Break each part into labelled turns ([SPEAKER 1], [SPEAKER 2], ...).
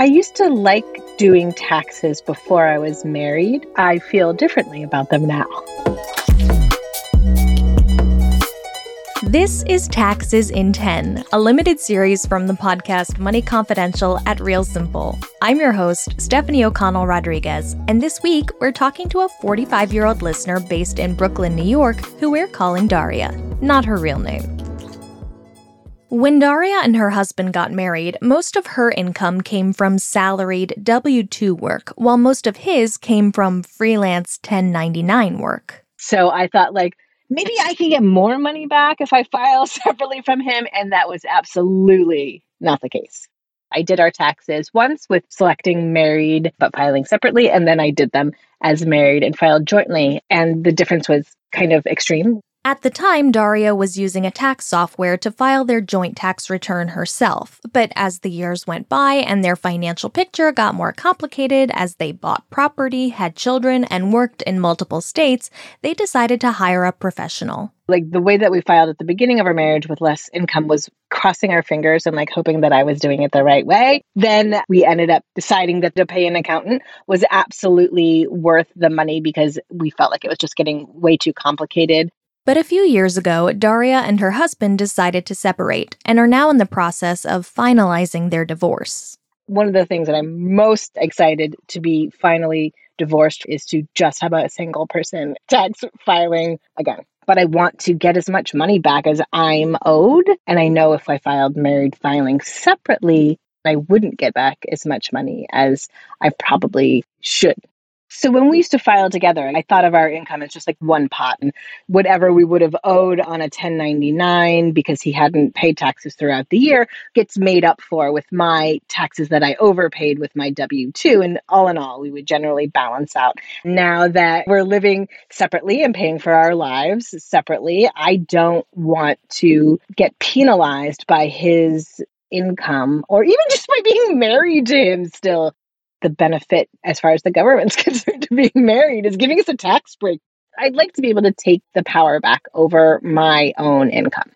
[SPEAKER 1] I used to like doing taxes before I was married. I feel differently about them now.
[SPEAKER 2] This is Taxes in 10, a limited series from the podcast Money Confidential at Real Simple. I'm your host, Stephanie O'Connell Rodriguez, and this week we're talking to a 45 year old listener based in Brooklyn, New York, who we're calling Daria, not her real name. When Daria and her husband got married, most of her income came from salaried W 2 work, while most of his came from freelance 1099 work.
[SPEAKER 1] So I thought, like, maybe I can get more money back if I file separately from him. And that was absolutely not the case. I did our taxes once with selecting married but filing separately, and then I did them as married and filed jointly. And the difference was kind of extreme.
[SPEAKER 2] At the time, Daria was using a tax software to file their joint tax return herself. But as the years went by and their financial picture got more complicated as they bought property, had children, and worked in multiple states, they decided to hire a professional.
[SPEAKER 1] Like the way that we filed at the beginning of our marriage with less income was crossing our fingers and like hoping that I was doing it the right way. Then we ended up deciding that to pay an accountant was absolutely worth the money because we felt like it was just getting way too complicated.
[SPEAKER 2] But a few years ago, Daria and her husband decided to separate and are now in the process of finalizing their divorce.
[SPEAKER 1] One of the things that I'm most excited to be finally divorced is to just have a single person tax filing again. But I want to get as much money back as I'm owed. And I know if I filed married filing separately, I wouldn't get back as much money as I probably should. So when we used to file together, I thought of our income as just like one pot, and whatever we would have owed on a 1099 because he hadn't paid taxes throughout the year gets made up for with my taxes that I overpaid with my W 2. And all in all, we would generally balance out. Now that we're living separately and paying for our lives separately, I don't want to get penalized by his income or even just by being married to him still the benefit as far as the government's concerned to being married is giving us a tax break. I'd like to be able to take the power back over my own income.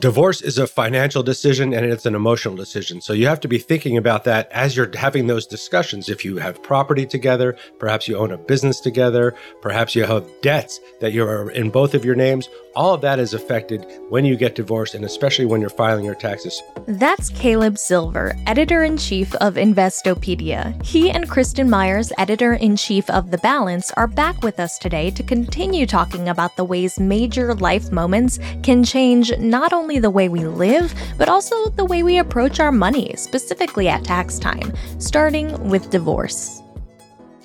[SPEAKER 3] Divorce is a financial decision and it's an emotional decision. So you have to be thinking about that as you're having those discussions. If you have property together, perhaps you own a business together, perhaps you have debts that you're in both of your names, all of that is affected when you get divorced and especially when you're filing your taxes.
[SPEAKER 2] That's Caleb Silver, editor in chief of Investopedia. He and Kristen Myers, editor in chief of The Balance, are back with us today to continue talking about the ways major life moments can change not only the way we live, but also the way we approach our money, specifically at tax time, starting with divorce.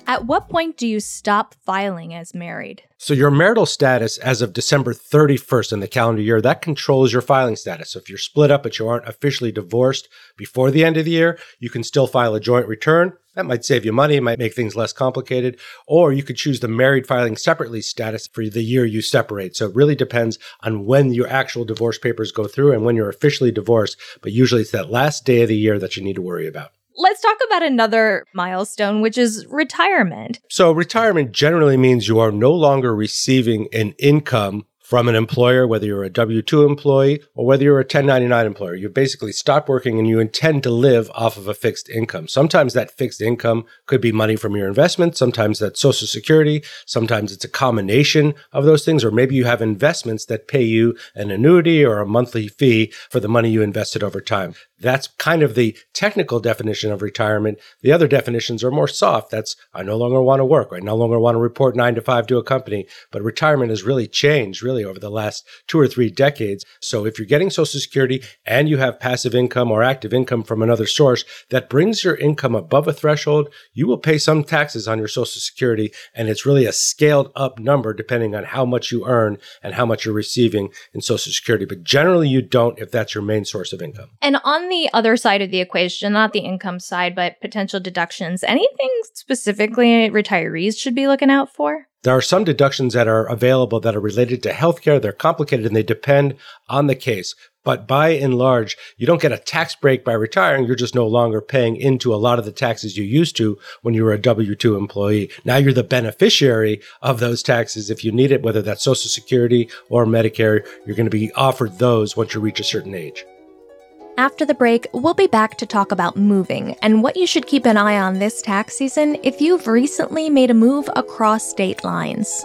[SPEAKER 2] At what point do you stop filing as married?
[SPEAKER 3] So your marital status as of December 31st in the calendar year, that controls your filing status. So if you're split up but you aren't officially divorced before the end of the year, you can still file a joint return. That might save you money, might make things less complicated. Or you could choose the married filing separately status for the year you separate. So it really depends on when your actual divorce papers go through and when you're officially divorced. But usually it's that last day of the year that you need to worry about.
[SPEAKER 2] Let's talk about another milestone, which is retirement.
[SPEAKER 3] So, retirement generally means you are no longer receiving an income from an employer, whether you're a W 2 employee or whether you're a 1099 employer. You basically stop working and you intend to live off of a fixed income. Sometimes that fixed income could be money from your investment, sometimes that's Social Security, sometimes it's a combination of those things, or maybe you have investments that pay you an annuity or a monthly fee for the money you invested over time. That's kind of the technical definition of retirement. The other definitions are more soft. That's I no longer want to work. I no longer want to report nine to five to a company. But retirement has really changed really over the last two or three decades. So if you're getting Social Security and you have passive income or active income from another source that brings your income above a threshold, you will pay some taxes on your Social Security. And it's really a scaled up number depending on how much you earn and how much you're receiving in Social Security. But generally you don't if that's your main source of income.
[SPEAKER 2] And on the other side of the equation, not the income side, but potential deductions, anything specifically retirees should be looking out for?
[SPEAKER 3] There are some deductions that are available that are related to healthcare. They're complicated and they depend on the case. But by and large, you don't get a tax break by retiring. You're just no longer paying into a lot of the taxes you used to when you were a W 2 employee. Now you're the beneficiary of those taxes if you need it, whether that's Social Security or Medicare. You're going to be offered those once you reach a certain age.
[SPEAKER 2] After the break, we'll be back to talk about moving and what you should keep an eye on this tax season if you've recently made a move across state lines.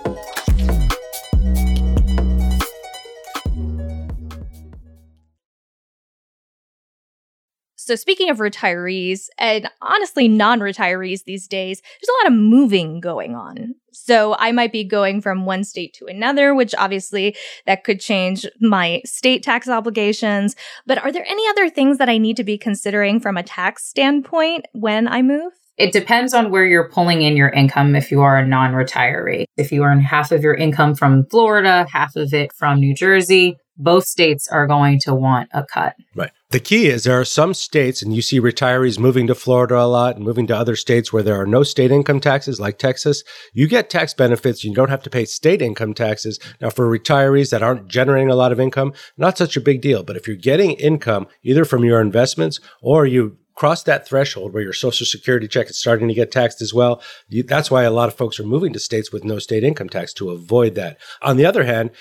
[SPEAKER 2] So, speaking of retirees, and honestly, non retirees these days, there's a lot of moving going on. So, I might be going from one state to another, which obviously that could change my state tax obligations. But are there any other things that I need to be considering from a tax standpoint when I move?
[SPEAKER 4] It depends on where you're pulling in your income if you are a non retiree. If you earn half of your income from Florida, half of it from New Jersey, both states are going to want a cut.
[SPEAKER 3] Right. The key is there are some states, and you see retirees moving to Florida a lot and moving to other states where there are no state income taxes, like Texas. You get tax benefits. You don't have to pay state income taxes. Now, for retirees that aren't generating a lot of income, not such a big deal. But if you're getting income either from your investments or you cross that threshold where your social security check is starting to get taxed as well. You, that's why a lot of folks are moving to states with no state income tax to avoid that. On the other hand,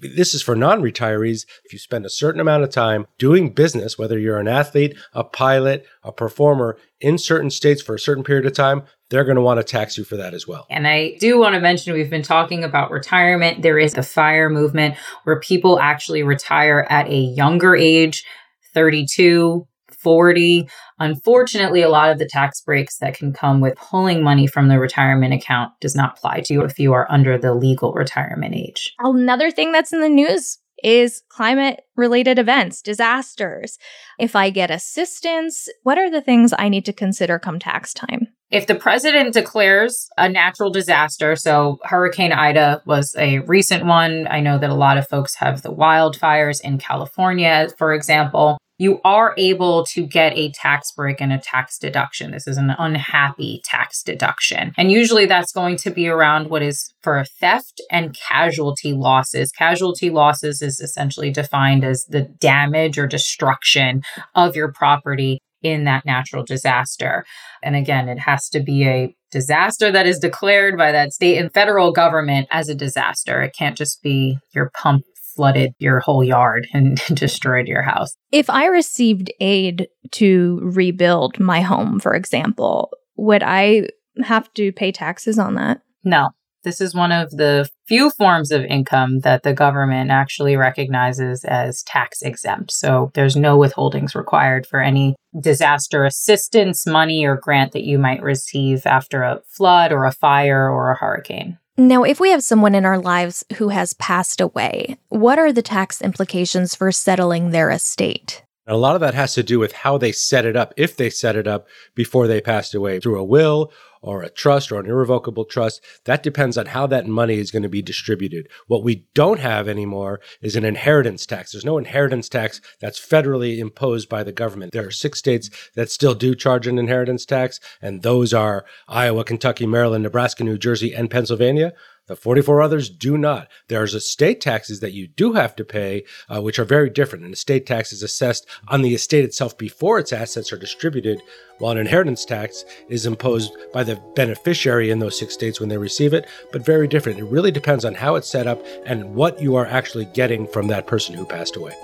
[SPEAKER 3] this is for non retirees. If you spend a certain amount of time doing business, whether you're an athlete, a pilot, a performer in certain states for a certain period of time, they're going to want to tax you for that as well.
[SPEAKER 4] And I do want to mention we've been talking about retirement. There is the FIRE movement where people actually retire at a younger age, 32, 40. Unfortunately, a lot of the tax breaks that can come with pulling money from the retirement account does not apply to you if you are under the legal retirement age.
[SPEAKER 2] Another thing that's in the news is climate related events, disasters. If I get assistance, what are the things I need to consider come tax time?
[SPEAKER 4] If the president declares a natural disaster, so Hurricane Ida was a recent one. I know that a lot of folks have the wildfires in California, for example you are able to get a tax break and a tax deduction. This is an unhappy tax deduction. And usually that's going to be around what is for theft and casualty losses. Casualty losses is essentially defined as the damage or destruction of your property in that natural disaster. And again, it has to be a disaster that is declared by that state and federal government as a disaster. It can't just be your pump flooded your whole yard and destroyed your house.
[SPEAKER 2] If I received aid to rebuild my home, for example, would I have to pay taxes on that?
[SPEAKER 4] No. This is one of the few forms of income that the government actually recognizes as tax exempt. So there's no withholdings required for any disaster assistance money or grant that you might receive after a flood or a fire or a hurricane.
[SPEAKER 2] Now, if we have someone in our lives who has passed away, what are the tax implications for settling their estate?
[SPEAKER 3] And a lot of that has to do with how they set it up, if they set it up before they passed away through a will or a trust or an irrevocable trust. That depends on how that money is going to be distributed. What we don't have anymore is an inheritance tax. There's no inheritance tax that's federally imposed by the government. There are six states that still do charge an inheritance tax, and those are Iowa, Kentucky, Maryland, Nebraska, New Jersey, and Pennsylvania. The 44 others do not. There's estate taxes that you do have to pay, uh, which are very different. An estate tax is assessed on the estate itself before its assets are distributed, while an inheritance tax is imposed by the beneficiary in those six states when they receive it, but very different. It really depends on how it's set up and what you are actually getting from that person who passed away.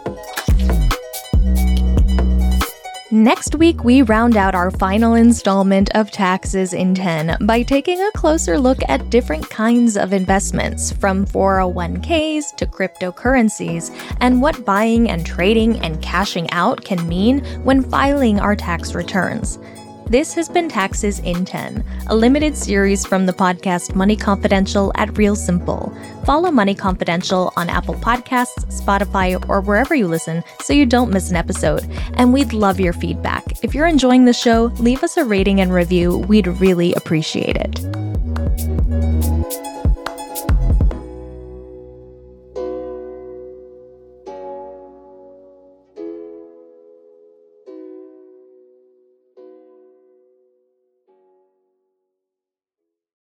[SPEAKER 2] Next week, we round out our final installment of Taxes in 10 by taking a closer look at different kinds of investments, from 401ks to cryptocurrencies, and what buying and trading and cashing out can mean when filing our tax returns. This has been Taxes in 10, a limited series from the podcast Money Confidential at Real Simple. Follow Money Confidential on Apple Podcasts, Spotify, or wherever you listen so you don't miss an episode. And we'd love your feedback. If you're enjoying the show, leave us a rating and review. We'd really appreciate it.